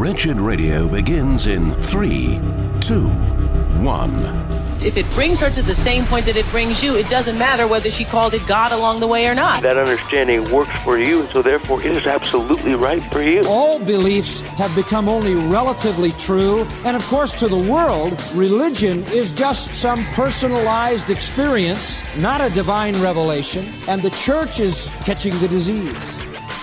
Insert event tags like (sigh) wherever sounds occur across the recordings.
Wretched Radio begins in three, two, one. If it brings her to the same point that it brings you, it doesn't matter whether she called it God along the way or not. That understanding works for you, and so therefore it is absolutely right for you. All beliefs have become only relatively true, and of course, to the world, religion is just some personalized experience, not a divine revelation, and the church is catching the disease.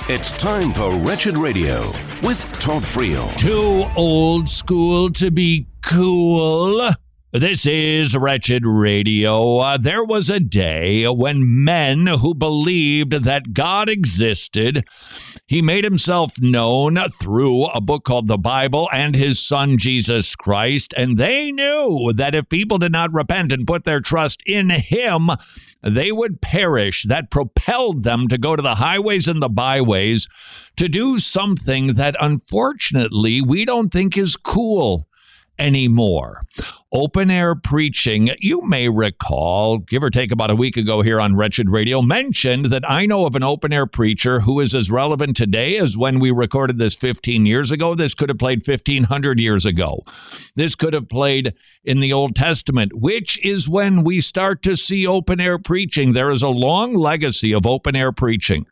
It's time for Wretched Radio with Todd Friel. Too old school to be cool. This is Wretched Radio. Uh, there was a day when men who believed that God existed, he made himself known through a book called the Bible and his son Jesus Christ, and they knew that if people did not repent and put their trust in him, they would perish. That propelled them to go to the highways and the byways to do something that unfortunately we don't think is cool anymore. Open air preaching, you may recall, give or take about a week ago here on Wretched Radio, mentioned that I know of an open air preacher who is as relevant today as when we recorded this 15 years ago. This could have played 1500 years ago. This could have played in the Old Testament, which is when we start to see open air preaching. There is a long legacy of open air preaching.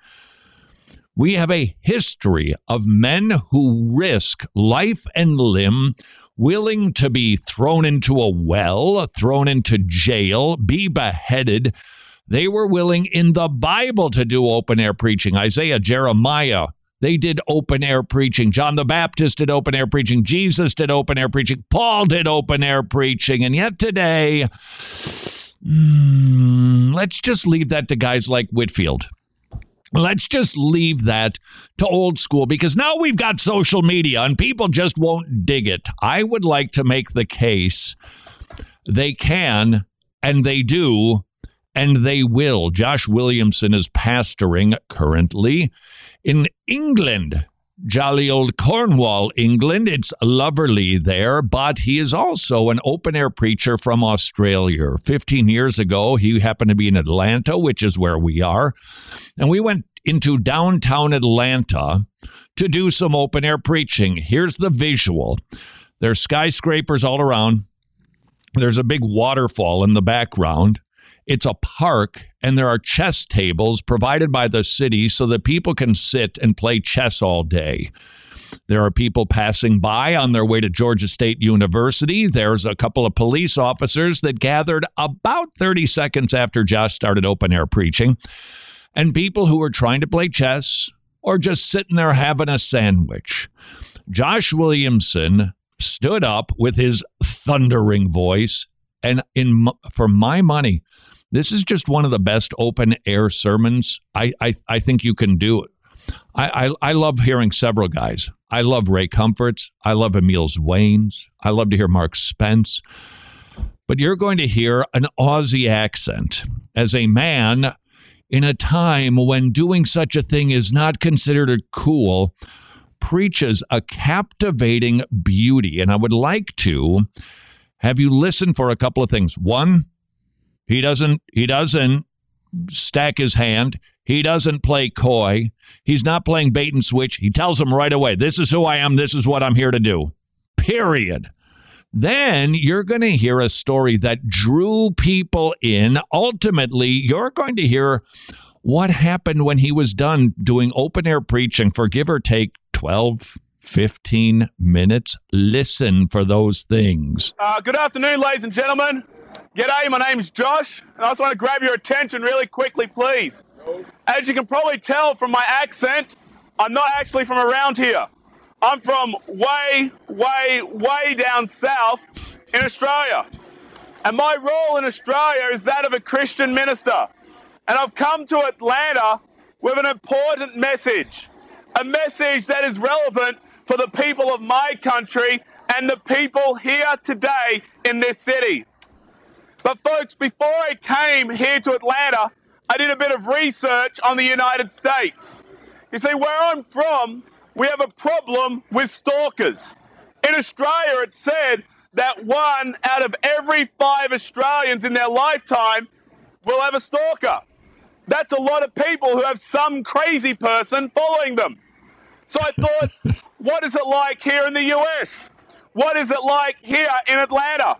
We have a history of men who risk life and limb willing to be thrown into a well, thrown into jail, be beheaded. They were willing in the Bible to do open air preaching. Isaiah, Jeremiah, they did open air preaching. John the Baptist did open air preaching. Jesus did open air preaching. Paul did open air preaching. And yet today, mm, let's just leave that to guys like Whitefield. Let's just leave that to old school because now we've got social media and people just won't dig it. I would like to make the case they can and they do and they will. Josh Williamson is pastoring currently in England jolly old Cornwall, England. It's loverly there, but he is also an open air preacher from Australia. 15 years ago, he happened to be in Atlanta, which is where we are. And we went into downtown Atlanta to do some open air preaching. Here's the visual there's skyscrapers all around, there's a big waterfall in the background. It's a park, and there are chess tables provided by the city so that people can sit and play chess all day. There are people passing by on their way to Georgia State University. There's a couple of police officers that gathered about 30 seconds after Josh started open air preaching, and people who are trying to play chess or just sitting there having a sandwich. Josh Williamson stood up with his thundering voice, and in for my money, this is just one of the best open air sermons I, I, I think you can do. I, I, I love hearing several guys. I love Ray Comfort's. I love Emeal Zwayne's. I love to hear Mark Spence. But you're going to hear an Aussie accent as a man in a time when doing such a thing is not considered cool preaches a captivating beauty. And I would like to have you listen for a couple of things. One, he doesn't he doesn't stack his hand. He doesn't play coy. He's not playing bait and switch. He tells them right away, this is who I am, this is what I'm here to do. Period. Then you're going to hear a story that drew people in. Ultimately, you're going to hear what happened when he was done doing open air preaching for give or take 12, 15 minutes. Listen for those things. Uh, good afternoon, ladies and gentlemen. G'day, my name's Josh, and I just want to grab your attention really quickly, please. As you can probably tell from my accent, I'm not actually from around here. I'm from way, way, way down south in Australia. And my role in Australia is that of a Christian minister. And I've come to Atlanta with an important message a message that is relevant for the people of my country and the people here today in this city. But, folks, before I came here to Atlanta, I did a bit of research on the United States. You see, where I'm from, we have a problem with stalkers. In Australia, it's said that one out of every five Australians in their lifetime will have a stalker. That's a lot of people who have some crazy person following them. So I thought, (laughs) what is it like here in the US? What is it like here in Atlanta?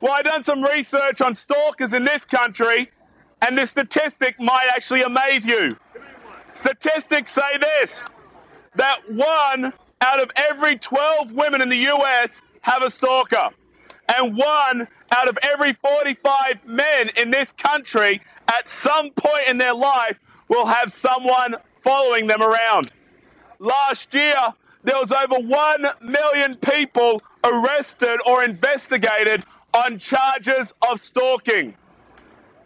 Well, I've done some research on stalkers in this country, and the statistic might actually amaze you. Statistics say this that one out of every 12 women in the US have a stalker, and one out of every 45 men in this country at some point in their life will have someone following them around. Last year, there was over 1 million people arrested or investigated on charges of stalking.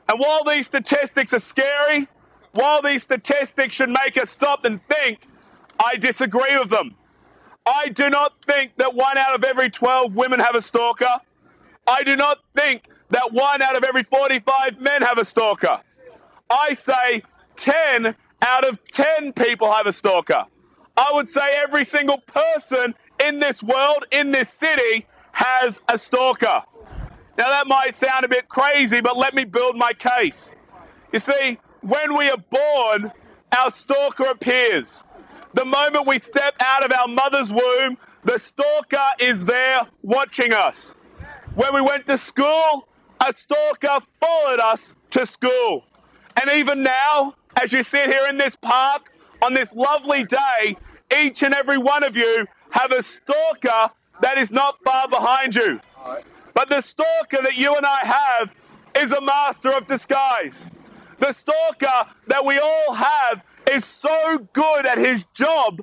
And while these statistics are scary, while these statistics should make us stop and think, I disagree with them. I do not think that one out of every 12 women have a stalker. I do not think that one out of every 45 men have a stalker. I say 10 out of 10 people have a stalker. I would say every single person in this world, in this city, has a stalker. Now, that might sound a bit crazy, but let me build my case. You see, when we are born, our stalker appears. The moment we step out of our mother's womb, the stalker is there watching us. When we went to school, a stalker followed us to school. And even now, as you sit here in this park on this lovely day, each and every one of you have a stalker that is not far behind you. But the stalker that you and I have is a master of disguise. The stalker that we all have is so good at his job,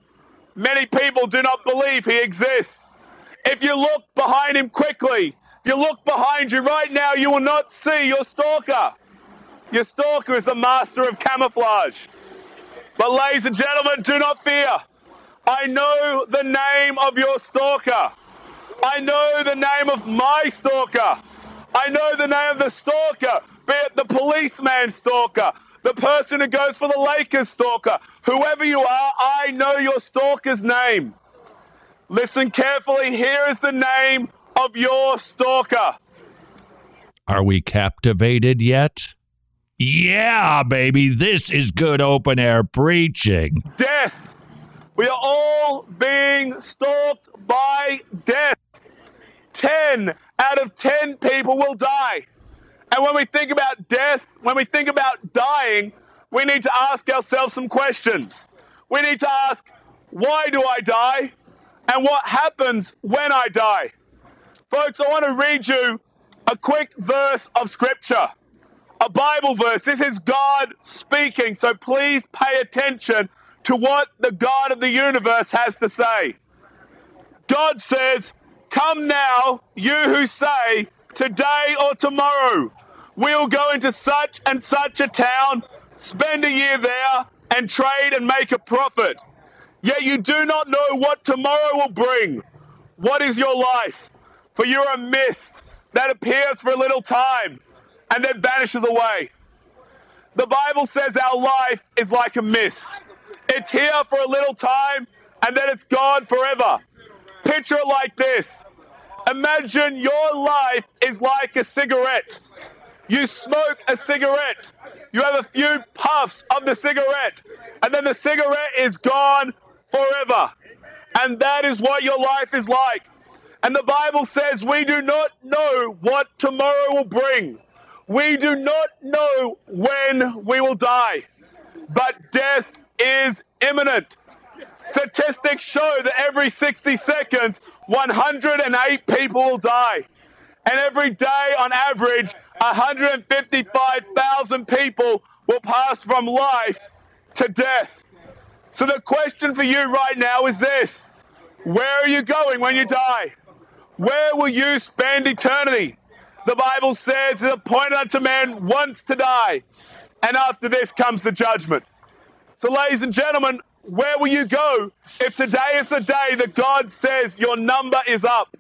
many people do not believe he exists. If you look behind him quickly, if you look behind you right now, you will not see your stalker. Your stalker is the master of camouflage. But, ladies and gentlemen, do not fear. I know the name of your stalker. I know the name of my stalker. I know the name of the stalker, be it the policeman stalker, the person who goes for the Lakers stalker, whoever you are, I know your stalker's name. Listen carefully. Here is the name of your stalker. Are we captivated yet? Yeah, baby, this is good open air preaching. Death. We are all being stalked by death. 10 out of 10 people will die. And when we think about death, when we think about dying, we need to ask ourselves some questions. We need to ask, why do I die? And what happens when I die? Folks, I want to read you a quick verse of scripture, a Bible verse. This is God speaking, so please pay attention to what the God of the universe has to say. God says, Come now, you who say, today or tomorrow, we'll go into such and such a town, spend a year there, and trade and make a profit. Yet you do not know what tomorrow will bring. What is your life? For you're a mist that appears for a little time and then vanishes away. The Bible says our life is like a mist. It's here for a little time and then it's gone forever. Picture it like this Imagine your life is like a cigarette. You smoke a cigarette, you have a few puffs of the cigarette, and then the cigarette is gone forever. And that is what your life is like. And the Bible says we do not know what tomorrow will bring. We do not know when we will die. But death is imminent. Statistics show that every 60 seconds, 108 people will die. And every day, on average, 155,000 people will pass from life to death. So the question for you right now is this Where are you going when you die? Where will you spend eternity? The Bible says it's appointed unto man once to die, and after this comes the judgment. So, ladies and gentlemen, where will you go if today is the day that God says your number is up?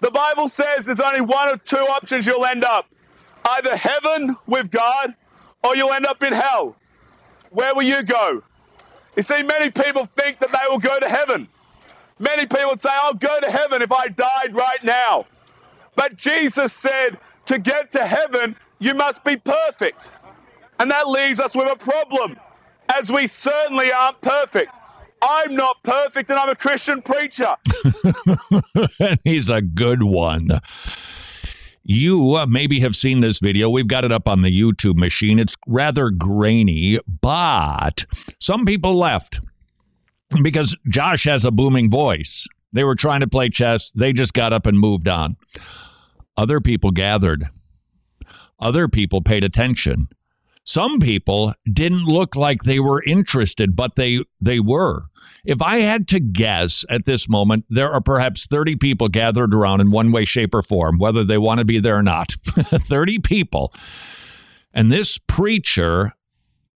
The Bible says there's only one or two options you'll end up either heaven with God or you'll end up in hell. Where will you go? You see, many people think that they will go to heaven. Many people say, I'll go to heaven if I died right now. But Jesus said, to get to heaven, you must be perfect. And that leaves us with a problem as we certainly aren't perfect. I'm not perfect and I'm a Christian preacher. (laughs) and he's a good one. You uh, maybe have seen this video. We've got it up on the YouTube machine. It's rather grainy, but some people left because Josh has a booming voice. They were trying to play chess. They just got up and moved on. Other people gathered. Other people paid attention. Some people didn't look like they were interested, but they they were. If I had to guess at this moment, there are perhaps 30 people gathered around in one way, shape, or form, whether they want to be there or not. (laughs) 30 people. And this preacher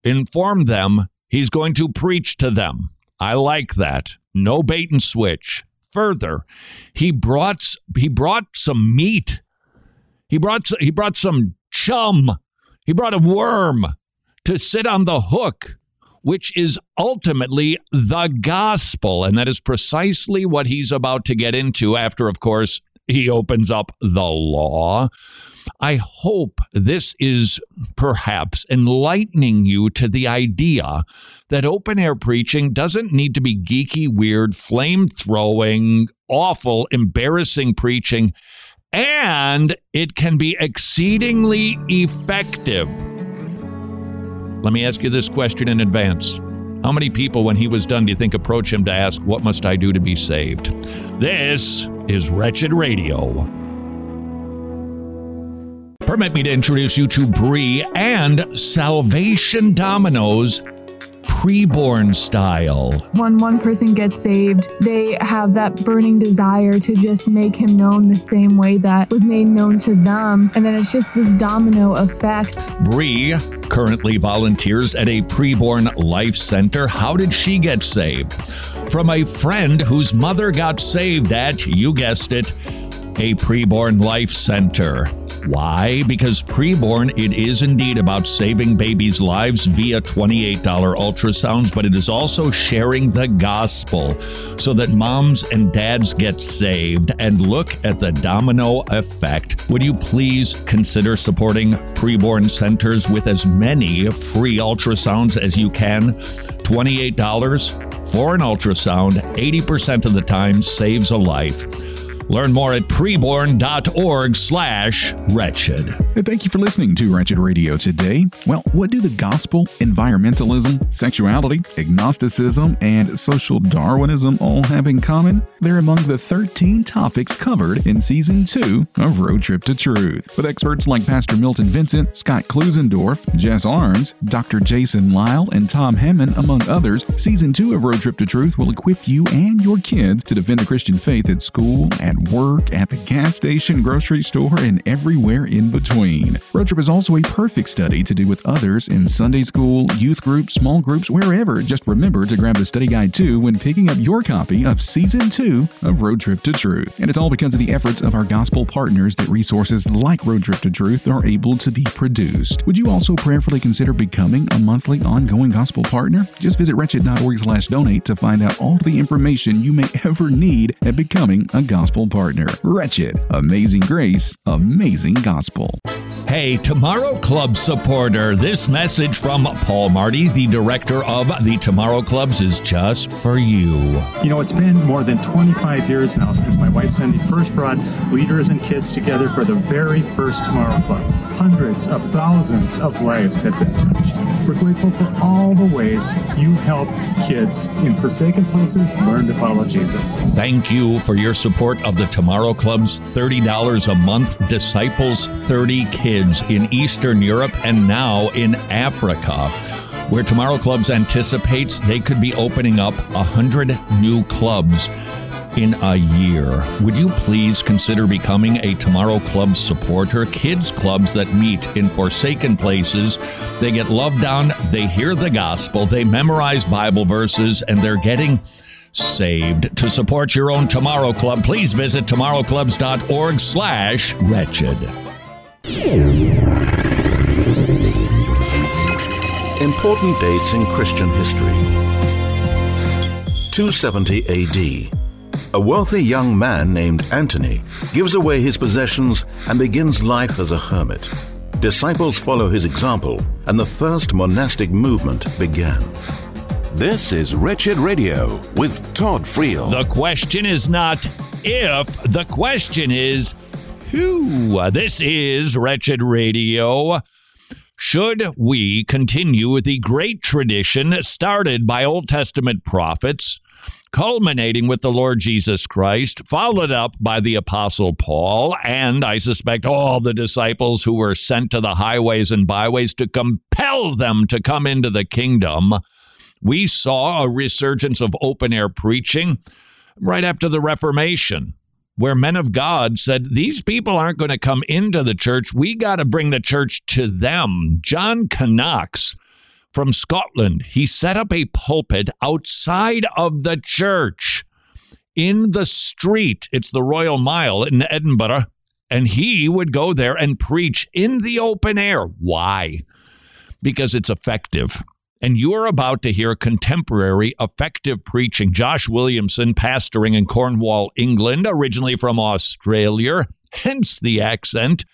informed them he's going to preach to them. I like that. No bait and switch. Further, he brought he brought some meat. He brought he brought some chum. He brought a worm to sit on the hook which is ultimately the gospel. And that is precisely what he's about to get into after, of course, he opens up the law. I hope this is perhaps enlightening you to the idea that open air preaching doesn't need to be geeky, weird, flame throwing, awful, embarrassing preaching, and it can be exceedingly effective. Let me ask you this question in advance. How many people, when he was done, do you think approach him to ask, What must I do to be saved? This is Wretched Radio. Permit me to introduce you to Brie and Salvation Dominoes preborn style. When one person gets saved, they have that burning desire to just make him known the same way that was made known to them. And then it's just this domino effect. Brie currently volunteers at a preborn life center. How did she get saved? From a friend whose mother got saved at, you guessed it, a preborn life center. Why? Because preborn, it is indeed about saving babies' lives via $28 ultrasounds, but it is also sharing the gospel so that moms and dads get saved. And look at the domino effect. Would you please consider supporting preborn centers with as many free ultrasounds as you can? $28 for an ultrasound, 80% of the time saves a life. Learn more at preborn.org slash wretched. Thank you for listening to Wretched Radio today. Well, what do the gospel, environmentalism, sexuality, agnosticism, and social Darwinism all have in common? They're among the 13 topics covered in Season 2 of Road Trip to Truth. With experts like Pastor Milton Vincent, Scott Klusendorf, Jess Arns, Dr. Jason Lisle, and Tom Hammond, among others, Season 2 of Road Trip to Truth will equip you and your kids to defend the Christian faith at school, at work, at the gas station, grocery store, and everywhere in between. Road Trip is also a perfect study to do with others in Sunday school, youth groups, small groups, wherever. Just remember to grab the study guide too when picking up your copy of Season 2 of Road Trip to Truth. And it's all because of the efforts of our gospel partners that resources like Road Trip to Truth are able to be produced. Would you also prayerfully consider becoming a monthly ongoing gospel partner? Just visit wretched.org slash donate to find out all the information you may ever need at becoming a gospel partner. Wretched, amazing grace, amazing gospel. Hey, Tomorrow Club supporter, this message from Paul Marty, the director of the Tomorrow Clubs, is just for you. You know, it's been more than 25 years now since my wife Cindy first brought leaders and kids together for the very first Tomorrow Club. Hundreds of thousands of lives have been touched. We're grateful for all the ways you help kids in forsaken places learn to follow Jesus. Thank you for your support of the Tomorrow Club's $30 a month Disciples 30 Kids in Eastern Europe and now in Africa. Where Tomorrow Clubs anticipates they could be opening up 100 new clubs in a year. Would you please consider becoming a Tomorrow Club supporter? Kids clubs that meet in forsaken places. They get loved on, they hear the gospel, they memorize Bible verses, and they're getting saved. To support your own Tomorrow Club, please visit tomorrowclubs.org slash wretched. Important dates in Christian history. 270 AD. A wealthy young man named Antony gives away his possessions and begins life as a hermit. Disciples follow his example, and the first monastic movement began. This is Wretched Radio with Todd Friel. The question is not if, the question is who. This is Wretched Radio. Should we continue with the great tradition started by Old Testament prophets, culminating with the Lord Jesus Christ, followed up by the Apostle Paul, and I suspect all the disciples who were sent to the highways and byways to compel them to come into the kingdom? We saw a resurgence of open air preaching right after the Reformation, where men of God said, These people aren't going to come into the church. We got to bring the church to them. John Knox from Scotland, he set up a pulpit outside of the church in the street. It's the Royal Mile in Edinburgh. And he would go there and preach in the open air. Why? Because it's effective. And you're about to hear contemporary, effective preaching. Josh Williamson, pastoring in Cornwall, England, originally from Australia, hence the accent.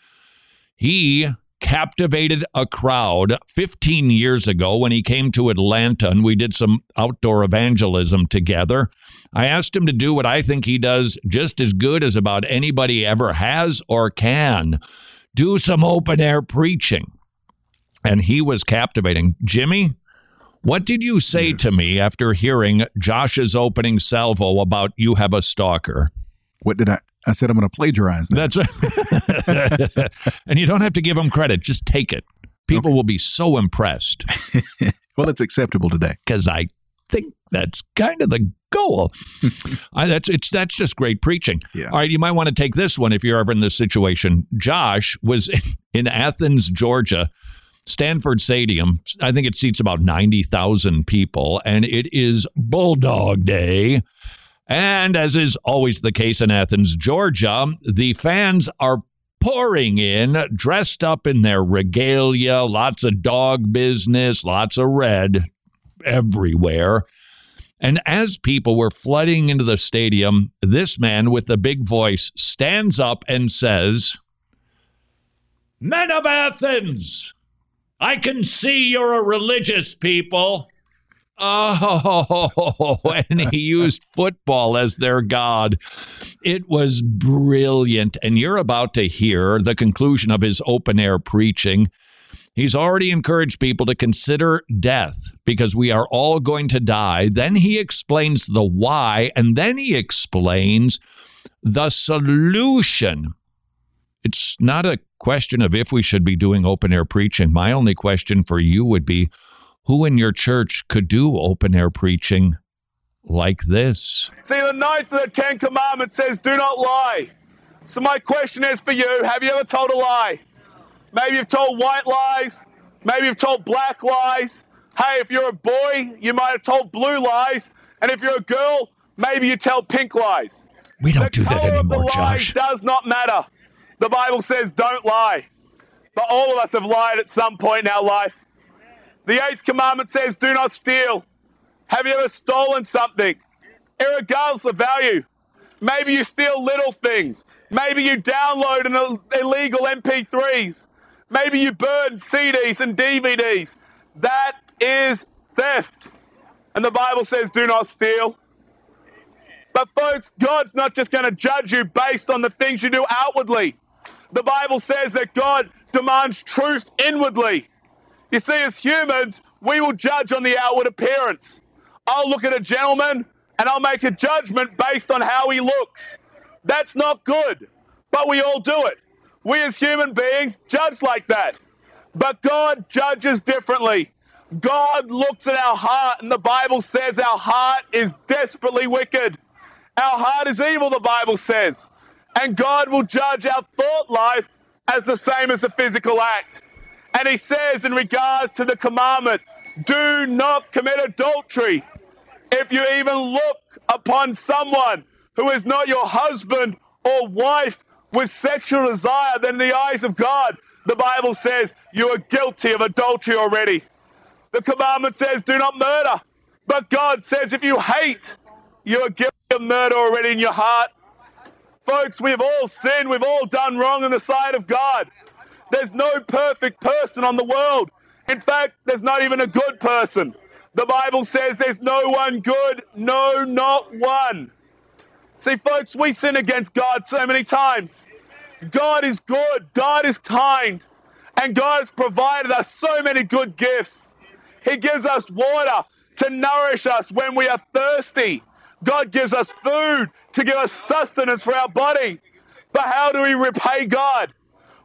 He captivated a crowd 15 years ago when he came to Atlanta and we did some outdoor evangelism together. I asked him to do what I think he does just as good as about anybody ever has or can do some open air preaching. And he was captivating. Jimmy, what did you say yes. to me after hearing Josh's opening salvo about you have a stalker? What did I? I said I'm going to plagiarize that. That's right. (laughs) and you don't have to give them credit; just take it. People okay. will be so impressed. (laughs) well, it's acceptable today because I think that's kind of the goal. (laughs) I, that's it's that's just great preaching. Yeah. All right, you might want to take this one if you're ever in this situation. Josh was in Athens, Georgia Sanford Stadium, I think it seats about 90,000 people, and it is Bulldog Day. And as is always the case in Athens, Georgia, the fans are pouring in, dressed up in their regalia, lots of dog business, lots of red everywhere. And as people were flooding into the stadium, this man with the big voice stands up and says, Men of Athens, I can see you're a religious people. Oh, (laughs) and he used football as their God. It was brilliant. And you're about to hear the conclusion of his open air preaching. He's already encouraged people to consider death because we are all going to die. Then he explains the why, and then he explains the solution it's not a question of if we should be doing open air preaching. My only question for you would be who in your church could do open air preaching like this? See, the ninth of the Ten Commandments says, do not lie. So, my question is for you have you ever told a lie? Maybe you've told white lies. Maybe you've told black lies. Hey, if you're a boy, you might have told blue lies. And if you're a girl, maybe you tell pink lies. We don't the do that anymore, Josh. does not matter. The Bible says, don't lie. But all of us have lied at some point in our life. The eighth commandment says, do not steal. Have you ever stolen something? Irregardless of value. Maybe you steal little things. Maybe you download an illegal MP3s. Maybe you burn CDs and DVDs. That is theft. And the Bible says, do not steal. But, folks, God's not just going to judge you based on the things you do outwardly. The Bible says that God demands truth inwardly. You see, as humans, we will judge on the outward appearance. I'll look at a gentleman and I'll make a judgment based on how he looks. That's not good, but we all do it. We as human beings judge like that. But God judges differently. God looks at our heart, and the Bible says our heart is desperately wicked. Our heart is evil, the Bible says. And God will judge our thought life as the same as a physical act. And he says, in regards to the commandment, do not commit adultery. If you even look upon someone who is not your husband or wife with sexual desire, then the eyes of God, the Bible says you are guilty of adultery already. The commandment says, do not murder. But God says, if you hate, you are guilty of murder already in your heart. Folks, we've all sinned. We've all done wrong in the sight of God. There's no perfect person on the world. In fact, there's not even a good person. The Bible says there's no one good, no, not one. See, folks, we sin against God so many times. God is good, God is kind, and God has provided us so many good gifts. He gives us water to nourish us when we are thirsty. God gives us food to give us sustenance for our body. But how do we repay God?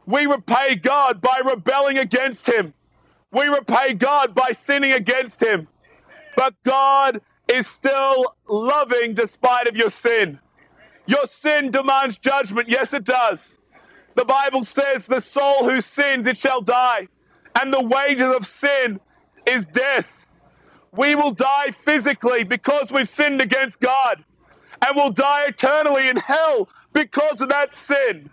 We repay God by rebelling against Him. We repay God by sinning against Him. But God is still loving despite of your sin. Your sin demands judgment. Yes, it does. The Bible says, The soul who sins, it shall die. And the wages of sin is death. We will die physically because we've sinned against God. And we'll die eternally in hell because of that sin.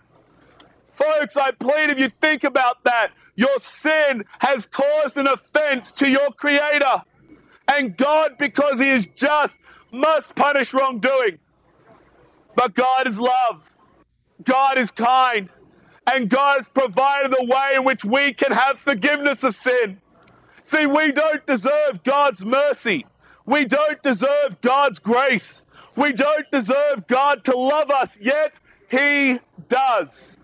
Folks, I plead if you think about that, your sin has caused an offense to your Creator. And God, because He is just, must punish wrongdoing. But God is love, God is kind, and God has provided the way in which we can have forgiveness of sin. See, we don't deserve God's mercy. We don't deserve God's grace. We don't deserve God to love us, yet He does.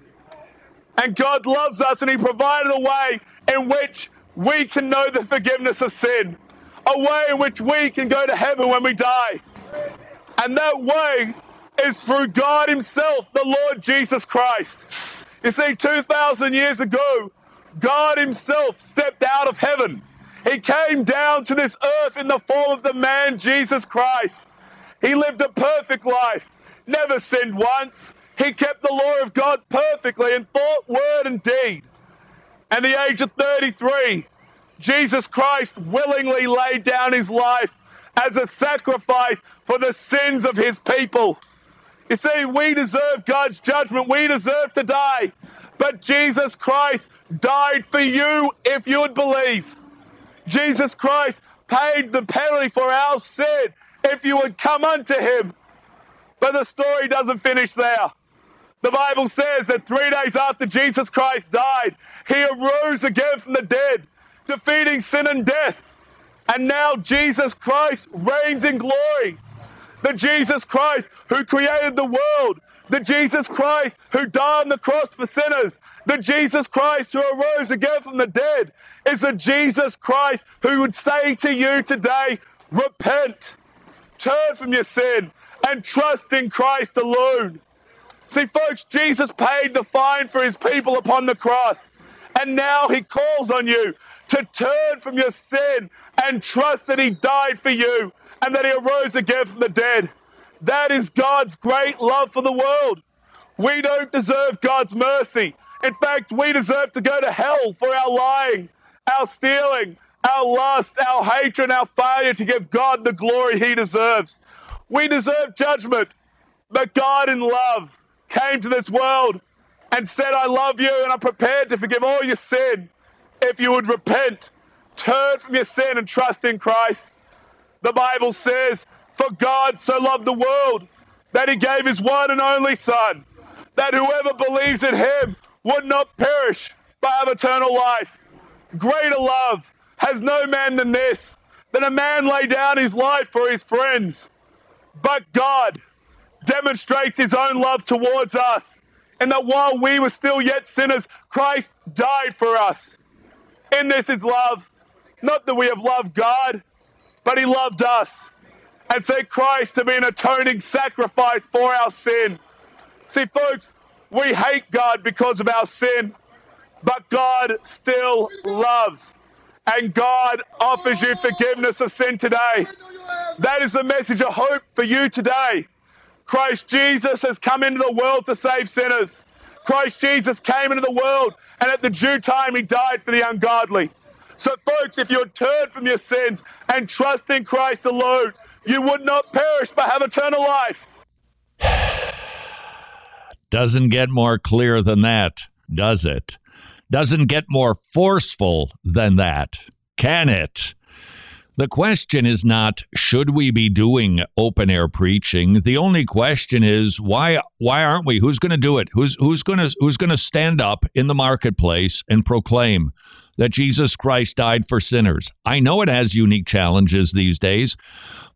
And God loves us, and He provided a way in which we can know the forgiveness of sin, a way in which we can go to heaven when we die. And that way is through God Himself, the Lord Jesus Christ. You see, 2,000 years ago, God Himself stepped out of heaven. He came down to this earth in the form of the man Jesus Christ. He lived a perfect life, never sinned once. He kept the law of God perfectly in thought, word, and deed. At the age of 33, Jesus Christ willingly laid down his life as a sacrifice for the sins of his people. You see, we deserve God's judgment. We deserve to die. But Jesus Christ died for you if you would believe. Jesus Christ paid the penalty for our sin if you would come unto him. But the story doesn't finish there. The Bible says that three days after Jesus Christ died, he arose again from the dead, defeating sin and death. And now Jesus Christ reigns in glory. The Jesus Christ who created the world, the Jesus Christ who died on the cross for sinners, the Jesus Christ who arose again from the dead, is the Jesus Christ who would say to you today, repent, turn from your sin, and trust in Christ alone. See, folks, Jesus paid the fine for his people upon the cross. And now he calls on you to turn from your sin and trust that he died for you and that he arose again from the dead. That is God's great love for the world. We don't deserve God's mercy. In fact, we deserve to go to hell for our lying, our stealing, our lust, our hatred, our failure to give God the glory he deserves. We deserve judgment, but God in love came to this world and said, I love you and I'm prepared to forgive all your sin if you would repent, turn from your sin and trust in Christ. The Bible says, For God so loved the world that he gave his one and only Son, that whoever believes in him would not perish but have eternal life. Greater love has no man than this, that a man lay down his life for his friends. But God, demonstrates his own love towards us. And that while we were still yet sinners, Christ died for us. In this is love. Not that we have loved God, but he loved us and sent Christ to be an atoning sacrifice for our sin. See, folks, we hate God because of our sin, but God still loves. And God offers you forgiveness of sin today. That is the message of hope for you today. Christ Jesus has come into the world to save sinners. Christ Jesus came into the world, and at the due time, he died for the ungodly. So, folks, if you turn from your sins and trust in Christ alone, you would not perish but have eternal life. (sighs) Doesn't get more clear than that, does it? Doesn't get more forceful than that, can it? The question is not should we be doing open air preaching. The only question is why why aren't we? Who's going to do it? Who's who's going to who's going to stand up in the marketplace and proclaim that Jesus Christ died for sinners. I know it has unique challenges these days,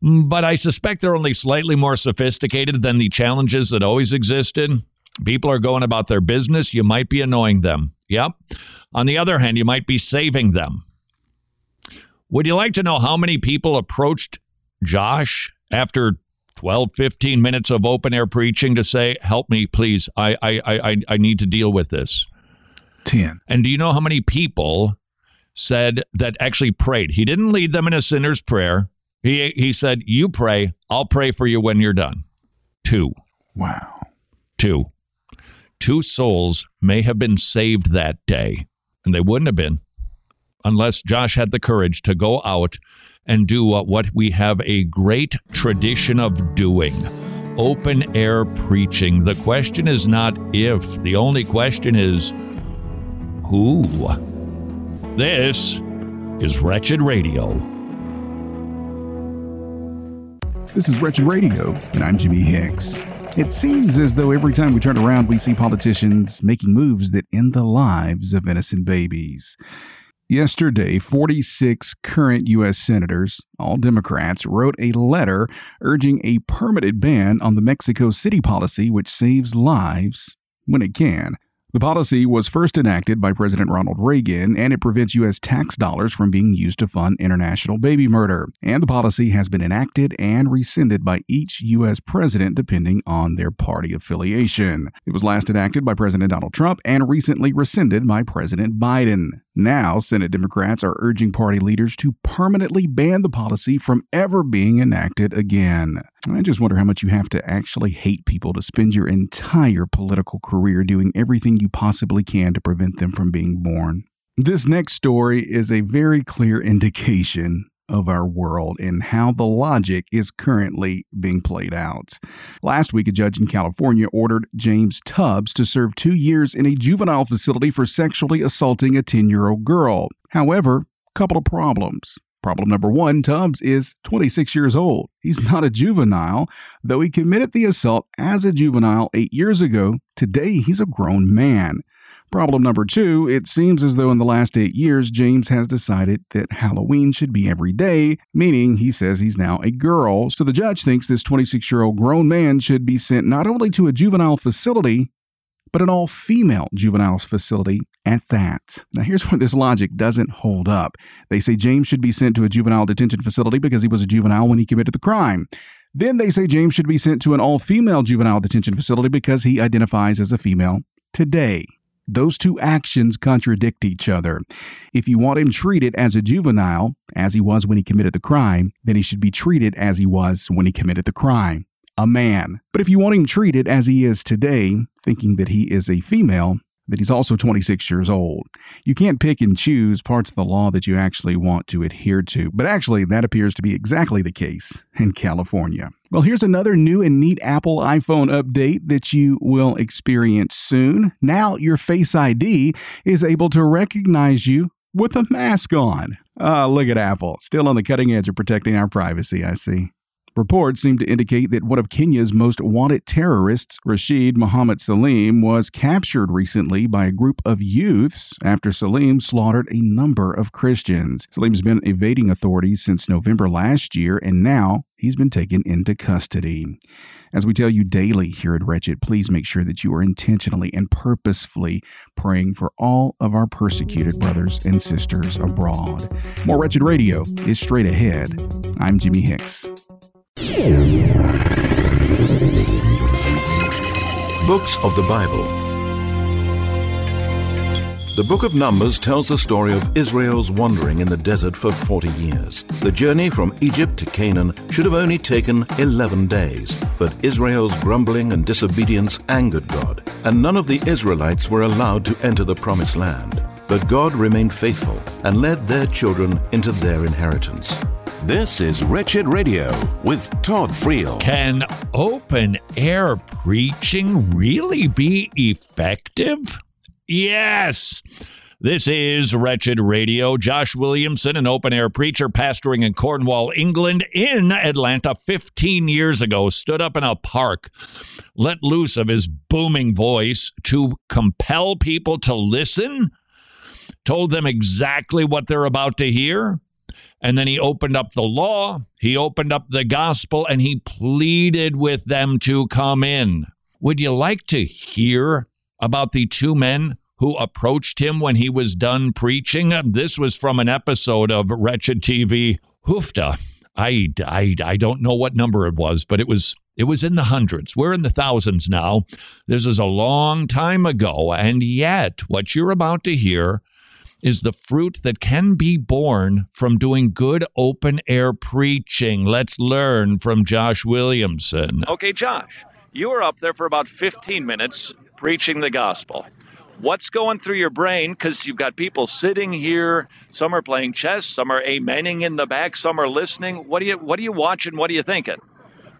but I suspect they're only slightly more sophisticated than the challenges that always existed. People are going about their business. You might be annoying them. Yep. On the other hand, you might be saving them. Would you like to know how many people approached Josh after 12, 15 minutes of open air preaching to say, help me, please. I, I, I, I need to deal with this. 10. And do you know how many people said that actually prayed? He didn't lead them in a sinner's prayer. He, he said, You pray, I'll pray for you when you're done. Two. Wow. Two. Two souls may have been saved that day, and they wouldn't have been unless Josh had the courage to go out and do what we have a great tradition of doing open air preaching. The question is not if, the only question is who. This is Wretched Radio. This is Wretched Radio, and I'm Jimmy Hicks. It seems as though every time we turn around, we see politicians making moves that end the lives of innocent babies. Yesterday, 46 current U.S. senators, all Democrats, wrote a letter urging a permanent ban on the Mexico City policy, which saves lives when it can. The policy was first enacted by President Ronald Reagan, and it prevents U.S. tax dollars from being used to fund international baby murder. And the policy has been enacted and rescinded by each U.S. president depending on their party affiliation. It was last enacted by President Donald Trump and recently rescinded by President Biden. Now, Senate Democrats are urging party leaders to permanently ban the policy from ever being enacted again. I just wonder how much you have to actually hate people to spend your entire political career doing everything you possibly can to prevent them from being born. This next story is a very clear indication of our world and how the logic is currently being played out. Last week, a judge in California ordered James Tubbs to serve two years in a juvenile facility for sexually assaulting a 10 year old girl. However, a couple of problems. Problem number one Tubbs is 26 years old. He's not a juvenile, though he committed the assault as a juvenile eight years ago. Today, he's a grown man. Problem number two it seems as though in the last eight years, James has decided that Halloween should be every day, meaning he says he's now a girl. So the judge thinks this 26 year old grown man should be sent not only to a juvenile facility, but an all female juvenile facility at that. Now, here's where this logic doesn't hold up. They say James should be sent to a juvenile detention facility because he was a juvenile when he committed the crime. Then they say James should be sent to an all female juvenile detention facility because he identifies as a female today. Those two actions contradict each other. If you want him treated as a juvenile, as he was when he committed the crime, then he should be treated as he was when he committed the crime a man. But if you want him treated as he is today, thinking that he is a female, that he's also 26 years old. You can't pick and choose parts of the law that you actually want to adhere to, but actually, that appears to be exactly the case in California. Well, here's another new and neat Apple iPhone update that you will experience soon. Now, your Face ID is able to recognize you with a mask on. Ah, look at Apple, still on the cutting edge of protecting our privacy, I see. Reports seem to indicate that one of Kenya's most wanted terrorists, Rashid Mohammed Salim, was captured recently by a group of youths after Salim slaughtered a number of Christians. Salim's been evading authorities since November last year, and now he's been taken into custody. As we tell you daily here at Wretched, please make sure that you are intentionally and purposefully praying for all of our persecuted brothers and sisters abroad. More Wretched Radio is straight ahead. I'm Jimmy Hicks. Books of the Bible. The book of Numbers tells the story of Israel's wandering in the desert for 40 years. The journey from Egypt to Canaan should have only taken 11 days, but Israel's grumbling and disobedience angered God, and none of the Israelites were allowed to enter the promised land. But God remained faithful and led their children into their inheritance. This is Wretched Radio with Todd Friel. Can open air preaching really be effective? Yes. This is Wretched Radio. Josh Williamson, an open air preacher pastoring in Cornwall, England, in Atlanta 15 years ago, stood up in a park, let loose of his booming voice to compel people to listen told them exactly what they're about to hear. And then he opened up the law, he opened up the gospel, and he pleaded with them to come in. Would you like to hear about the two men who approached him when he was done preaching? This was from an episode of Wretched TV. Hoofda. I, I, I don't know what number it was, but it was it was in the hundreds. We're in the thousands now. This is a long time ago, and yet what you're about to hear is the fruit that can be born from doing good open air preaching. Let's learn from Josh Williamson. Okay, Josh, you were up there for about 15 minutes preaching the gospel. What's going through your brain? Because you've got people sitting here. Some are playing chess. Some are amening in the back. Some are listening. What do you What are you watching? What are you thinking?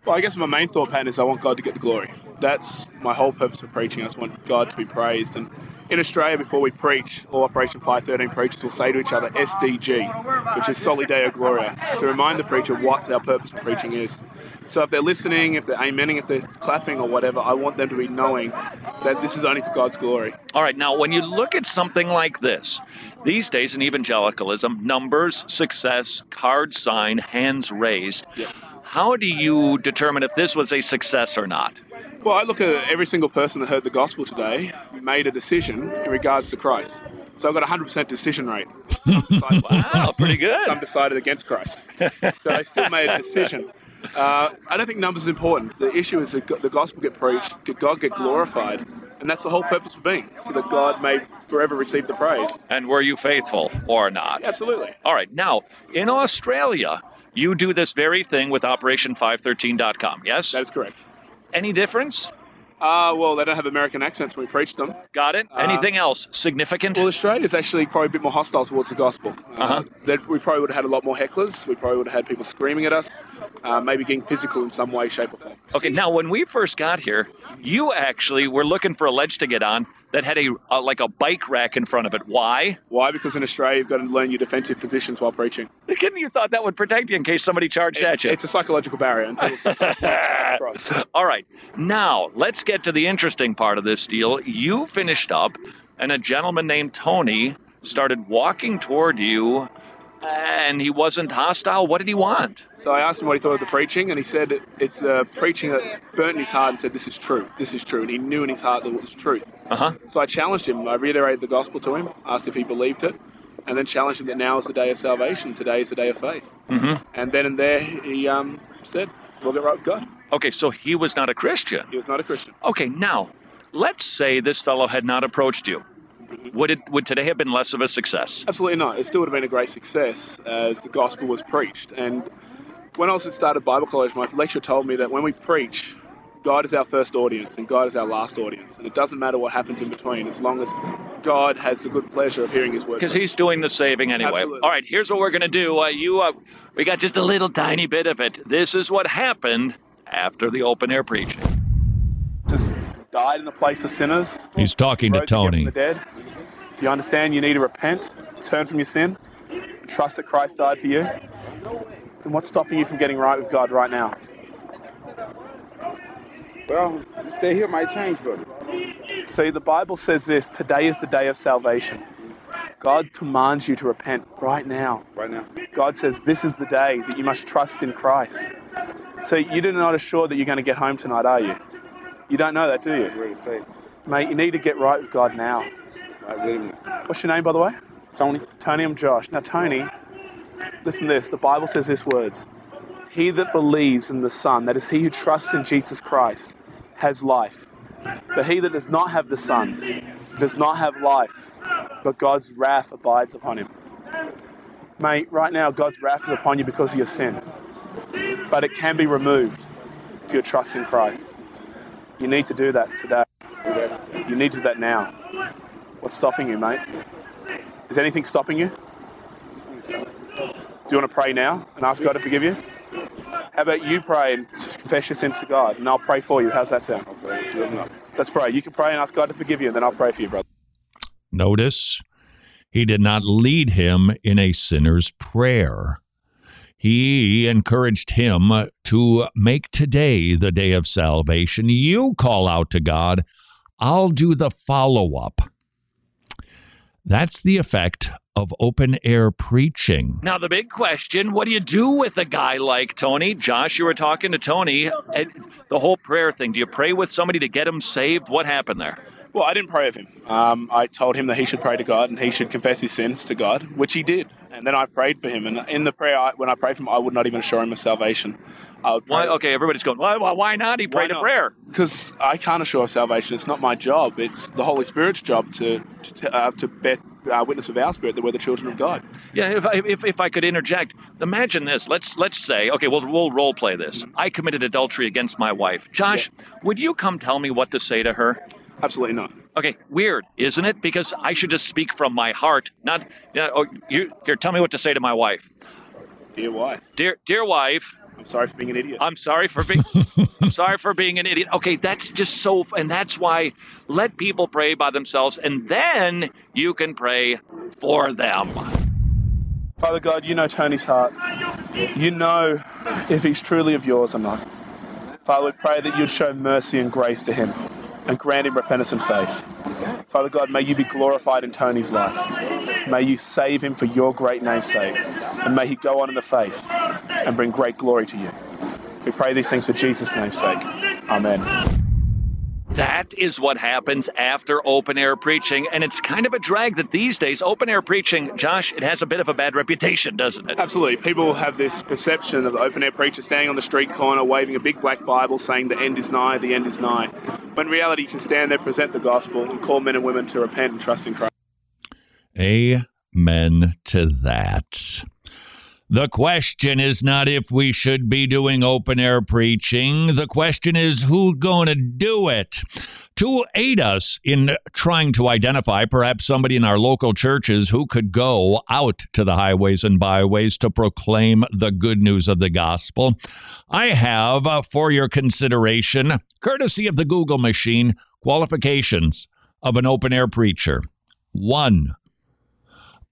Well, I guess my main thought pattern is I want God to get the glory. That's my whole purpose of preaching. I just want God to be praised. And in Australia, before we preach, all Operation 513 preachers will say to each other SDG, which is Soli Deo Gloria, to remind the preacher what our purpose of preaching is. So if they're listening, if they're amening, if they're clapping or whatever, I want them to be knowing that this is only for God's glory. All right, now when you look at something like this, these days in evangelicalism, numbers, success, card sign, hands raised. Yeah. How do you determine if this was a success or not? Well, I look at every single person that heard the gospel today made a decision in regards to Christ. So I've got a 100% decision rate. (laughs) wow, pretty good. Some decided against Christ. So they still made a (laughs) decision. Uh, I don't think numbers are important. The issue is that the gospel get preached, did God get glorified? And that's the whole purpose of being, so that God may forever receive the praise. And were you faithful or not? Absolutely. All right, now, in Australia, you do this very thing with Operation513.com, yes? That is correct. Any difference? Uh, well, they don't have American accents when we preach them. Got it. Anything else significant? Well, Australia is actually probably a bit more hostile towards the gospel. Uh-huh. that we probably would have had a lot more hecklers. We probably would have had people screaming at us, uh, maybe getting physical in some way, shape, or form. Okay, now when we first got here, you actually were looking for a ledge to get on that had a, a like a bike rack in front of it. Why? Why? Because in Australia, you've got to learn your defensive positions while preaching. Couldn't you thought that would protect you in case somebody charged at you? It's a psychological barrier, and people sometimes (laughs) can't cross. All right, now let's get to the interesting part of this deal. You finished up, and a gentleman named Tony started walking toward you, and he wasn't hostile. What did he want? So I asked him what he thought of the preaching, and he said it's uh, preaching that burnt in his heart and said, This is true, this is true. And he knew in his heart that it was truth. Uh huh. So I challenged him. I reiterated the gospel to him, asked if he believed it, and then challenged him that now is the day of salvation, today is the day of faith. Mm-hmm. And then and there, he um, said, We'll get right with God. Okay, so he was not a Christian. He was not a Christian. Okay, now let's say this fellow had not approached you. Would it would today have been less of a success? Absolutely not. It still would have been a great success as the gospel was preached. And when I was at started Bible College, my lecturer told me that when we preach, God is our first audience and God is our last audience. And it doesn't matter what happens in between as long as God has the good pleasure of hearing his word. Because he's doing the saving anyway. Absolutely. All right, here's what we're gonna do. Uh, you, uh, we got just a little tiny bit of it. This is what happened after the open air preaching. Jesus died in the place of sinners. He's talking to rose again Tony. From the dead. You understand you need to repent, turn from your sin, trust that Christ died for you. Then what's stopping you from getting right with God right now? Well, stay here might change, brother. See, the Bible says this today is the day of salvation. God commands you to repent right now. Right now. God says this is the day that you must trust in Christ. So you're not assured that you're going to get home tonight, are you? You don't know that, do you? Ready to say. Mate, you need to get right with God now. Right, wait a minute. What's your name, by the way? Tony. Tony, I'm Josh. Now, Tony, listen to this. The Bible says these words He that believes in the Son, that is, he who trusts in Jesus Christ, has life. But he that does not have the Son does not have life, but God's wrath abides upon him. Mate, right now, God's wrath is upon you because of your sin. But it can be removed if you trust in Christ. You need to do that today. You need to do that now. What's stopping you, mate? Is anything stopping you? Do you want to pray now and ask God to forgive you? How about you pray and confess your sins to God, and I'll pray for you. How's that sound? Let's pray. You can pray and ask God to forgive you, and then I'll pray for you, brother. Notice he did not lead him in a sinner's prayer. He encouraged him to make today the day of salvation. You call out to God, I'll do the follow up. That's the effect of open air preaching. Now, the big question what do you do with a guy like Tony? Josh, you were talking to Tony. And the whole prayer thing. Do you pray with somebody to get him saved? What happened there? Well, I didn't pray with him. Um, I told him that he should pray to God and he should confess his sins to God, which he did. And then I prayed for him. And in the prayer, I, when I prayed for him, I would not even assure him of salvation. Why? Okay, everybody's going. Why? Why, why not? He prayed a prayer. Because I can't assure of salvation. It's not my job. It's the Holy Spirit's job to to, uh, to bear uh, witness with our spirit that we're the children of God. Yeah, if, I- if, if I could interject, imagine this. Let's let's say, okay, we'll we'll role play this. I committed adultery against my wife. Josh, would you come tell me what to say to her? Absolutely not. Okay, weird, isn't it? Because I should just speak from my heart, not. Yeah, oh, you here. Tell me what to say to my wife. Dear wife. Dear dear wife. I'm sorry for being an idiot. I'm sorry for being. (laughs) I'm sorry for being an idiot. Okay, that's just so, and that's why let people pray by themselves, and then you can pray for them. Father God, you know Tony's heart. You know if he's truly of yours or not. Father, we pray that you'd show mercy and grace to him and grant him repentance and faith. Father God, may you be glorified in Tony's life. May you save him for your great name's sake. And may he go on in the faith and bring great glory to you. We pray these things for Jesus' name's sake. Amen. That is what happens after open air preaching, and it's kind of a drag that these days open air preaching, Josh, it has a bit of a bad reputation, doesn't it? Absolutely. People have this perception of the open air preacher standing on the street corner waving a big black Bible saying the end is nigh, the end is nigh. When in reality, you can stand there, present the gospel, and call men and women to repent and trust in Christ. Amen to that. The question is not if we should be doing open air preaching. The question is who's going to do it. To aid us in trying to identify perhaps somebody in our local churches who could go out to the highways and byways to proclaim the good news of the gospel, I have uh, for your consideration, courtesy of the Google machine, qualifications of an open air preacher. One,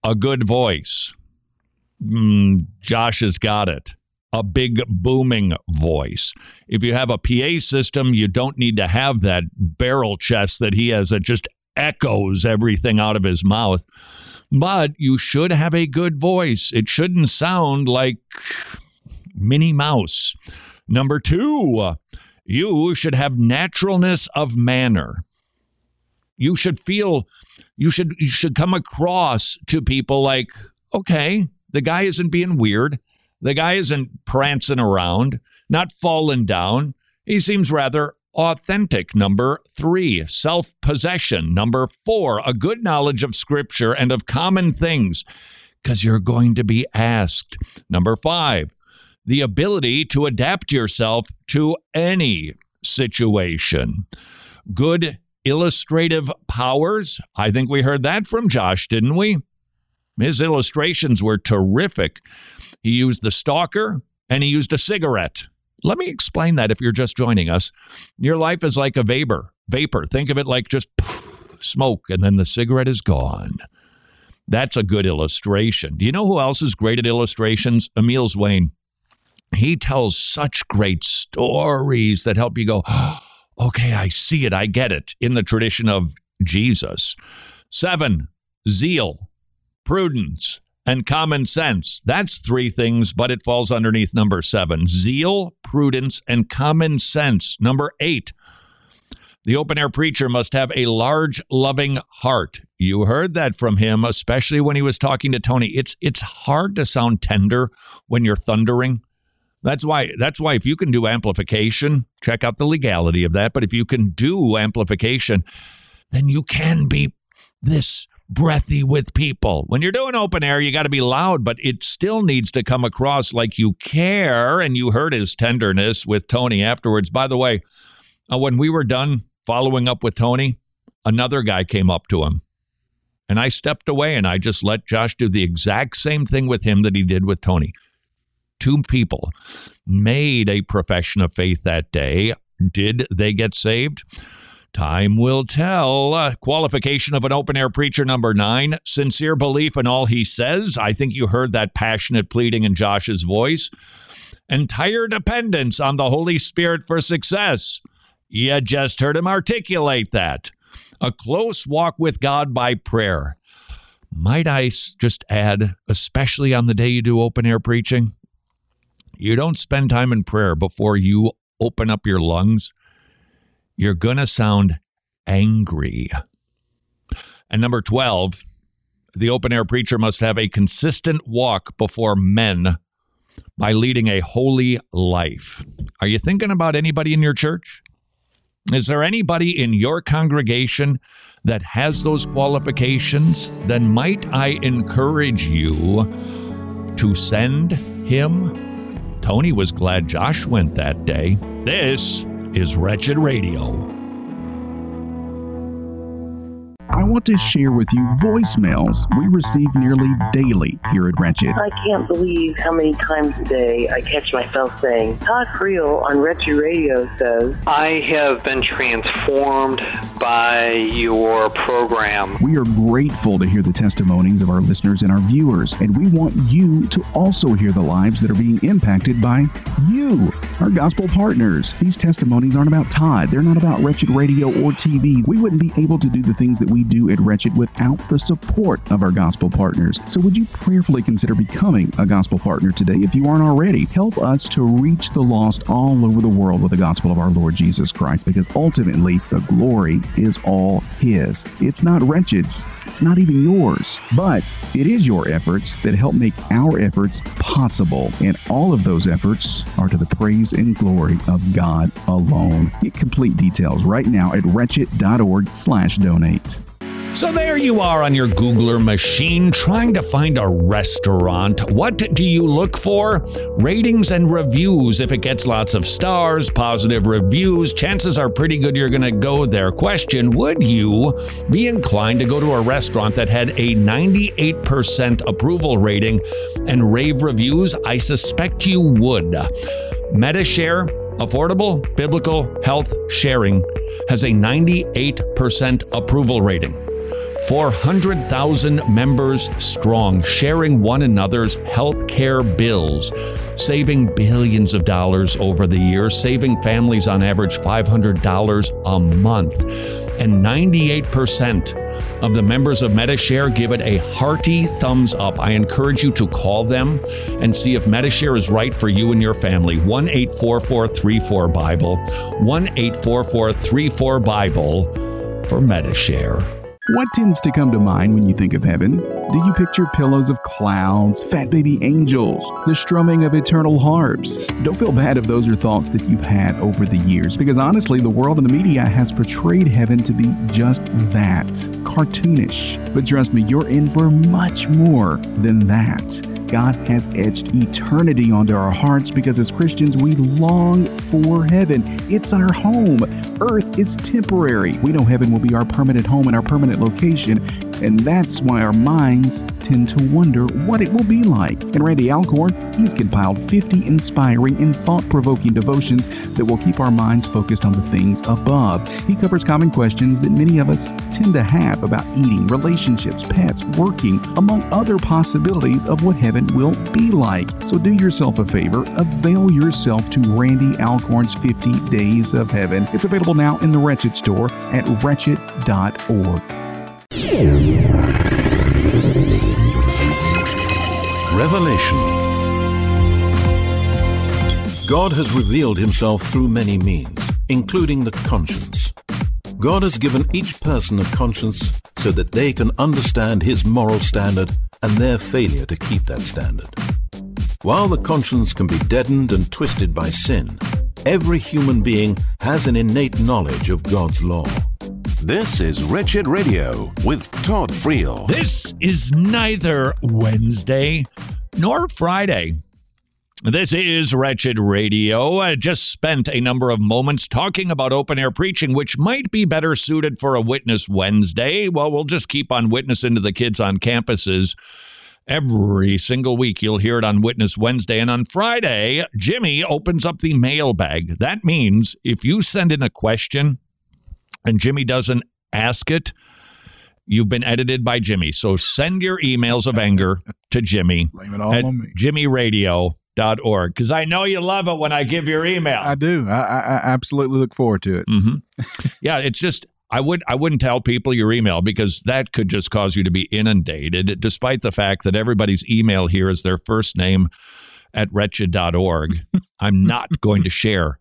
a good voice. Mm, Josh has got it. A big booming voice. If you have a PA system, you don't need to have that barrel chest that he has that just echoes everything out of his mouth. But you should have a good voice. It shouldn't sound like Minnie Mouse. Number two, you should have naturalness of manner. You should feel, you should, you should come across to people like, okay, the guy isn't being weird. The guy isn't prancing around, not falling down. He seems rather authentic. Number three, self possession. Number four, a good knowledge of scripture and of common things, because you're going to be asked. Number five, the ability to adapt yourself to any situation. Good illustrative powers. I think we heard that from Josh, didn't we? His illustrations were terrific. He used the stalker and he used a cigarette. Let me explain that if you're just joining us. Your life is like a vapor. Vapor. Think of it like just (laughs) smoke and then the cigarette is gone. That's a good illustration. Do you know who else is great at illustrations? Emeal Zwayne. He tells such great stories that help you go, (gasps) okay, I see it, I get it, in the tradition of Jesus. Seven, zeal, prudence, and common sense. That's three things, but it falls underneath number seven zeal, prudence, and common sense. Number eight, the open air preacher must have a large, loving heart. You heard that from him, especially when he was talking to Tony. It's it's hard to sound tender when you're thundering. That's why that's why if you can do amplification, check out the legality of that. But if you can do amplification, then you can be this breathy with people. When you're doing open air, you got to be loud, but it still needs to come across like you care. And you heard his tenderness with Tony afterwards. By the way, uh, when we were done following up with Tony, another guy came up to him. And I stepped away and I just let Josh do the exact same thing with him that he did with Tony. Two people made a profession of faith that day. Did they get saved? Time will tell. Uh, qualification of an open air preacher number nine sincere belief in all he says. I think you heard that passionate pleading in Josh's voice. Entire dependence on the Holy Spirit for success. You just heard him articulate that. A close walk with God by prayer. Might I just add, especially on the day you do open air preaching, you don't spend time in prayer before you open up your lungs. You're going to sound angry. And number 12, the open air preacher must have a consistent walk before men by leading a holy life. Are you thinking about anybody in your church? Is there anybody in your congregation that has those qualifications? Then might I encourage you to send him? Tony was glad Josh went that day. This is Wretched Radio. I want to share with you voicemails we receive nearly daily here at Wretched. I can't believe how many times a day I catch myself saying, Todd Friel on Wretched Radio says, I have been transformed by your program. We are grateful to hear the testimonies of our listeners and our viewers, and we want you to also hear the lives that are being impacted by you, our gospel partners. These testimonies aren't about Todd, they're not about Wretched Radio or TV. We wouldn't be able to do the things that we do at Wretched without the support of our gospel partners. So, would you prayerfully consider becoming a gospel partner today if you aren't already? Help us to reach the lost all over the world with the gospel of our Lord Jesus Christ because ultimately the glory is all His. It's not Wretched's, it's not even yours, but it is your efforts that help make our efforts possible. And all of those efforts are to the praise and glory of God alone. Get complete details right now at wretched.org/slash donate. So there you are on your Googler machine trying to find a restaurant. What do you look for? Ratings and reviews. If it gets lots of stars, positive reviews, chances are pretty good you're going to go there. Question Would you be inclined to go to a restaurant that had a 98% approval rating and rave reviews? I suspect you would. Medi-Share, affordable biblical health sharing, has a 98% approval rating. 400,000 members strong, sharing one another's health care bills, saving billions of dollars over the years, saving families on average $500 a month. And 98% of the members of Medi-Share give it a hearty thumbs up. I encourage you to call them and see if Medi-Share is right for you and your family. 1 844 Bible, 1 844 Bible for Medi-Share. What tends to come to mind when you think of heaven? Do you picture pillows of clouds, fat baby angels, the strumming of eternal harps? Don't feel bad if those are thoughts that you've had over the years, because honestly, the world and the media has portrayed heaven to be just that cartoonish. But trust me, you're in for much more than that. God has etched eternity onto our hearts because as Christians, we long for heaven. It's our home. Earth is temporary. We know heaven will be our permanent home and our permanent location, and that's why our minds tend to wonder what it will be like. And Randy Alcorn, he's compiled 50 inspiring and thought provoking devotions that will keep our minds focused on the things above. He covers common questions that many of us tend to have about eating, relationships, pets, working, among other possibilities of what heaven will be like. So do yourself a favor, avail yourself to Randy Alcorn's 50 Days of Heaven. It's available now in the Wretched store at wretched.org. Revelation God has revealed himself through many means, including the conscience. God has given each person a conscience so that they can understand his moral standard and their failure to keep that standard. While the conscience can be deadened and twisted by sin, every human being has an innate knowledge of God's law. This is Wretched Radio with Todd Friel. This is neither Wednesday nor Friday. This is Wretched Radio. I just spent a number of moments talking about open air preaching, which might be better suited for a Witness Wednesday. Well, we'll just keep on witnessing to the kids on campuses. Every single week, you'll hear it on Witness Wednesday. And on Friday, Jimmy opens up the mailbag. That means if you send in a question and Jimmy doesn't ask it, you've been edited by Jimmy. So send your emails of anger to Jimmy Blame it all at on me. jimmyradio.org because I know you love it when I give your email. I do. I, I, I absolutely look forward to it. hmm yeah, it's just I would I wouldn't tell people your email because that could just cause you to be inundated, despite the fact that everybody's email here is their first name at wretched.org. (laughs) I'm not going to share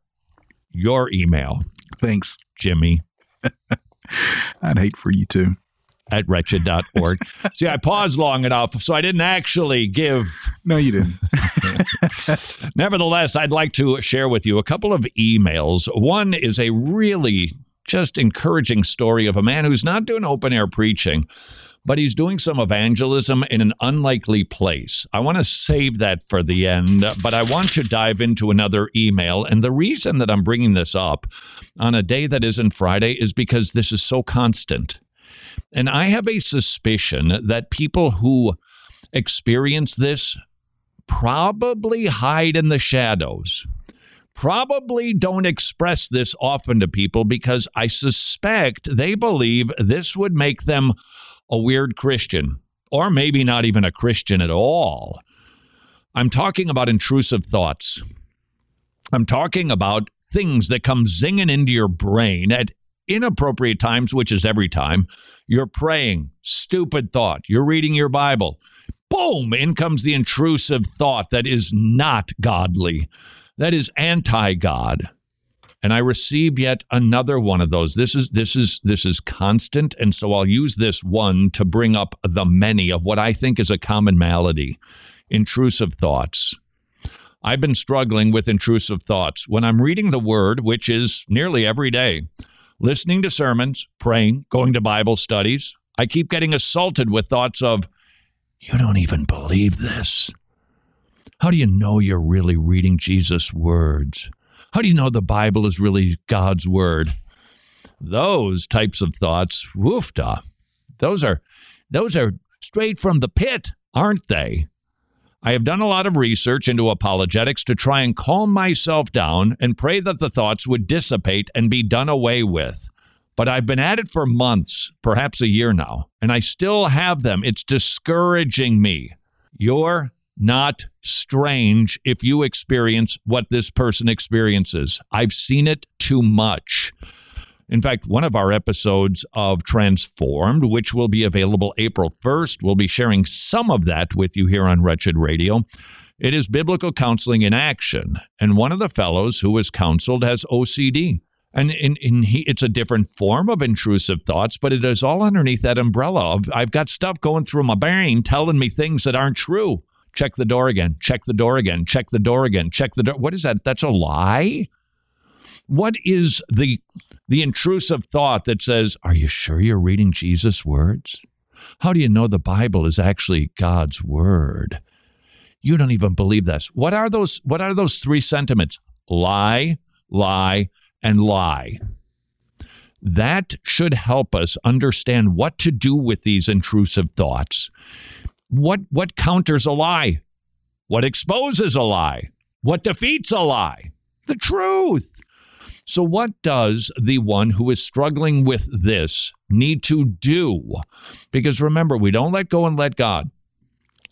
your email. Thanks, Jimmy. (laughs) I'd hate for you to. At wretched.org. (laughs) See, I paused long enough, so I didn't actually give. No, you didn't. (laughs) Nevertheless, I'd like to share with you a couple of emails. One is a really just encouraging story of a man who's not doing open air preaching, but he's doing some evangelism in an unlikely place. I want to save that for the end, but I want to dive into another email. And the reason that I'm bringing this up on a day that isn't Friday is because this is so constant. And I have a suspicion that people who experience this probably hide in the shadows. Probably don't express this often to people because I suspect they believe this would make them a weird Christian, or maybe not even a Christian at all. I'm talking about intrusive thoughts. I'm talking about things that come zinging into your brain at inappropriate times, which is every time. You're praying, stupid thought. You're reading your Bible. Boom, in comes the intrusive thought that is not godly, that is anti God. And I received yet another one of those. This is this is this is constant, and so I'll use this one to bring up the many of what I think is a common malady, intrusive thoughts. I've been struggling with intrusive thoughts when I'm reading the word, which is nearly every day, listening to sermons, praying, going to Bible studies. I keep getting assaulted with thoughts of, you don't even believe this. How do you know you're really reading Jesus' words? How do you know the Bible is really God's word? Those types of thoughts, woofda. Those are those are straight from the pit, aren't they? I have done a lot of research into apologetics to try and calm myself down and pray that the thoughts would dissipate and be done away with. But I've been at it for months, perhaps a year now, and I still have them. It's discouraging me. You're not strange if you experience what this person experiences. I've seen it too much. In fact, one of our episodes of Transformed, which will be available April 1st, we'll be sharing some of that with you here on Wretched Radio. It is biblical counseling in action. And one of the fellows who was counseled has OCD. And in, in he, it's a different form of intrusive thoughts, but it is all underneath that umbrella of I've got stuff going through my brain telling me things that aren't true. Check the door again. Check the door again. Check the door again. Check the door. What is that? That's a lie. What is the the intrusive thought that says, "Are you sure you're reading Jesus' words? How do you know the Bible is actually God's word? You don't even believe this. What are those what are those three sentiments? Lie, lie, and lie. That should help us understand what to do with these intrusive thoughts. What what counters a lie? What exposes a lie? What defeats a lie? The truth. So, what does the one who is struggling with this need to do? Because remember, we don't let go and let God.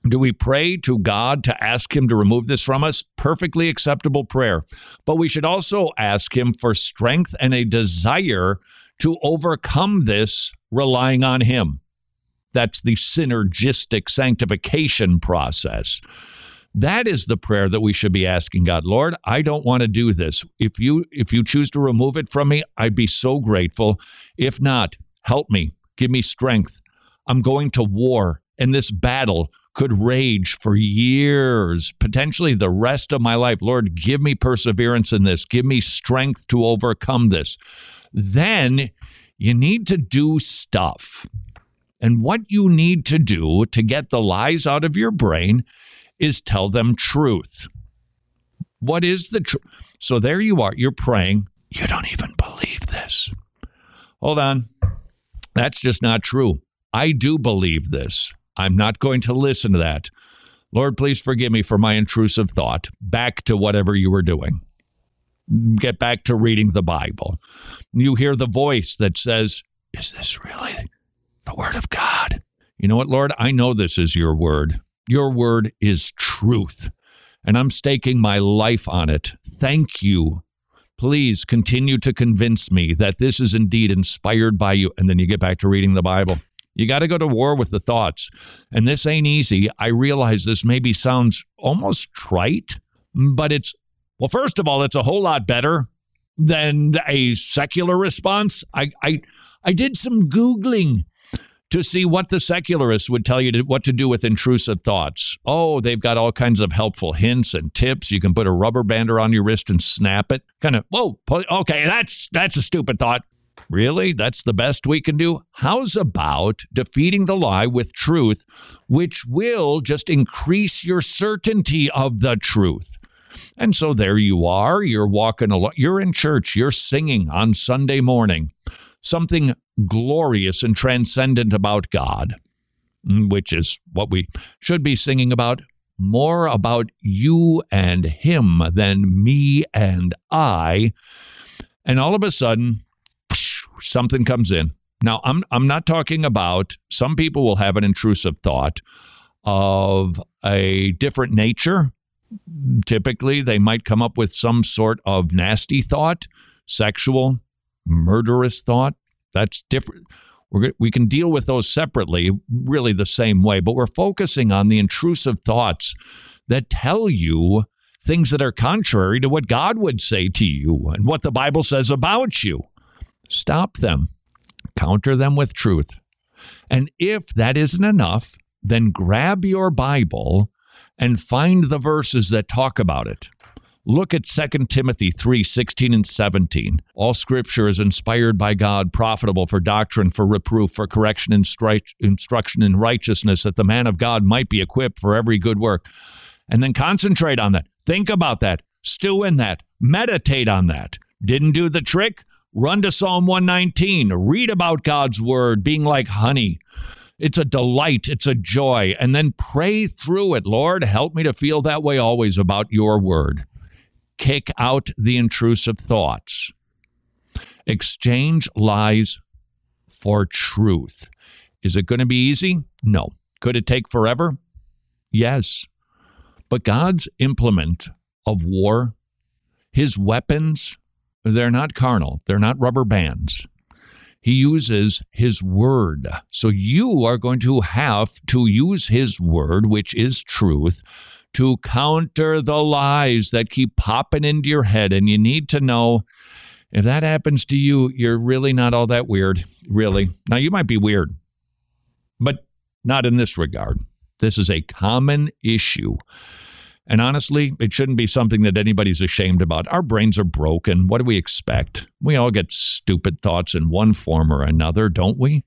Do we pray to God to ask Him to remove this from us? Perfectly acceptable prayer. But we should also ask Him for strength and a desire to overcome this relying on Him. That's the synergistic sanctification process. That is the prayer that we should be asking God. Lord, I don't want to do this. If you if you choose to remove it from me, I'd be so grateful. If not, help me. Give me strength. I'm going to war and this battle could rage for years, potentially the rest of my life. Lord, give me perseverance in this. Give me strength to overcome this. Then you need to do stuff. And what you need to do to get the lies out of your brain is tell them truth. What is the truth? So there you are. You're praying. You don't even believe this. Hold on. That's just not true. I do believe this. I'm not going to listen to that. Lord, please forgive me for my intrusive thought. Back to whatever you were doing. Get back to reading the Bible. You hear the voice that says, Is this really the Word of God? You know what, Lord? I know this is your word. Your word is truth, and I'm staking my life on it. Thank you. please continue to convince me that this is indeed inspired by you. And then you get back to reading the Bible. You got to go to war with the thoughts. And this ain't easy. I realize this maybe sounds almost trite, but it's, well, first of all, it's a whole lot better than a secular response. I, I, I did some Googling to see what the secularists would tell you to, what to do with intrusive thoughts. Oh, they've got all kinds of helpful hints and tips. You can put a rubber band around your wrist and snap it. Kind of, whoa, okay, that's that's a stupid thought. Really? That's the best we can do? How's about defeating the lie with truth, which will just increase your certainty of the truth? And so there you are. You're walking along, you're in church, you're singing on Sunday morning something glorious and transcendent about God, mm, which is what we should be singing about. More about you and Him than me and I. And all of a sudden, something comes in. Now, I'm, I'm not talking about some people will have an intrusive thought of a different nature. Typically, they might come up with some sort of nasty thought, sexual, murderous thought. That's different. We're, we can deal with those separately, really the same way, but we're focusing on the intrusive thoughts that tell you things that are contrary to what God would say to you and what the Bible says about you. Stop them, counter them with truth. And if that isn't enough, then grab your Bible and find the verses that talk about it. Look at 2 Timothy 3 16 and 17. All scripture is inspired by God, profitable for doctrine, for reproof, for correction, and stri- instruction in righteousness, that the man of God might be equipped for every good work. And then concentrate on that. Think about that. Stew in that. Meditate on that. Didn't do the trick? Run to Psalm 119. Read about God's word being like honey. It's a delight. It's a joy. And then pray through it. Lord, help me to feel that way always about your word kick out the intrusive thoughts. Exchange lies for truth. Is it going to be easy? No. Could it take forever? Yes. But God's implement of war, his weapons, they're not carnal, they're not rubber bands. He uses his word. So you are going to have to use his word, which is truth, to counter the lies that keep popping into your head. And you need to know if that happens to you, you're really not all that weird, really. Now, you might be weird, but not in this regard. This is a common issue. And honestly, it shouldn't be something that anybody's ashamed about. Our brains are broken. What do we expect? We all get stupid thoughts in one form or another, don't we?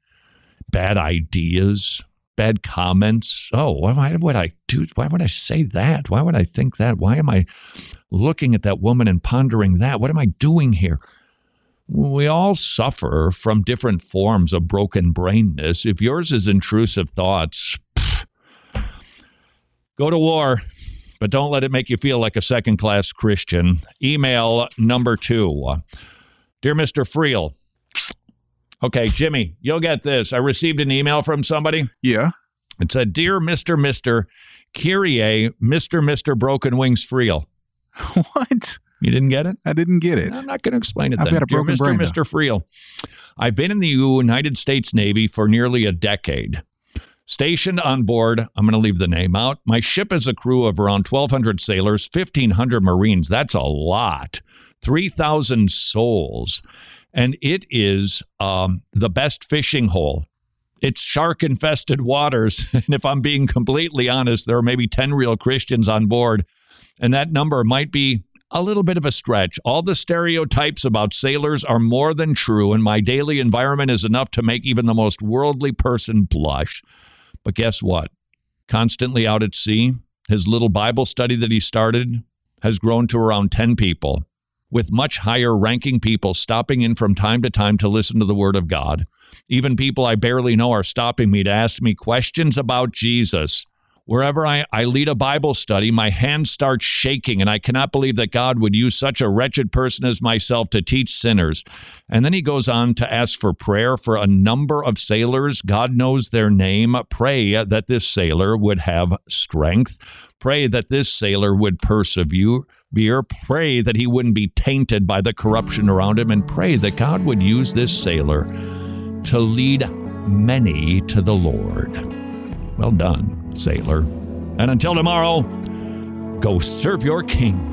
Bad ideas, bad comments. Oh, why would I do? Why would I say that? Why would I think that? Why am I looking at that woman and pondering that? What am I doing here? We all suffer from different forms of broken brainness. If yours is intrusive thoughts, pff, go to war, but don't let it make you feel like a second class Christian. Email number two Dear Mr. Friel, Okay, Jimmy, you'll get this. I received an email from somebody. Yeah. It said, Dear Mr. Mr. Kyrie, Mr. Mr. Broken Wings Friel. (laughs) What? You didn't get it? I didn't get it. I'm not going to explain it I've then. got a Dear broken Mr. brain now. Mr. Friel, I've been in the United States Navy for nearly a decade. Stationed on board, I'm going to leave the name out. My ship has a crew of around 1,200 sailors, 1,500 Marines. That's a lot. 3,000 souls and it is um, the best fishing hole. It's shark infested waters. (laughs) And if I'm being completely honest, there are maybe 10 real Christians on board. And that number might be a little bit of a stretch. All the stereotypes about sailors are more than true, and my daily environment is enough to make even the most worldly person blush. But guess what? Constantly out at sea, his little Bible study that he started has grown to around 10 people with much higher ranking people stopping in from time to time to listen to the Word of God. Even people I barely know are stopping me to ask me questions about Jesus. Wherever I, I lead a Bible study, my hands start shaking, and I cannot believe that God would use such a wretched person as myself to teach sinners. And then he goes on to ask for prayer for a number of sailors. God knows their name. Pray that this sailor would have strength. Pray that this sailor would persevere. Pray that he wouldn't be tainted by the corruption around him, and pray that God would use this sailor to lead many to the Lord. Well done, sailor. And until tomorrow, go serve your king.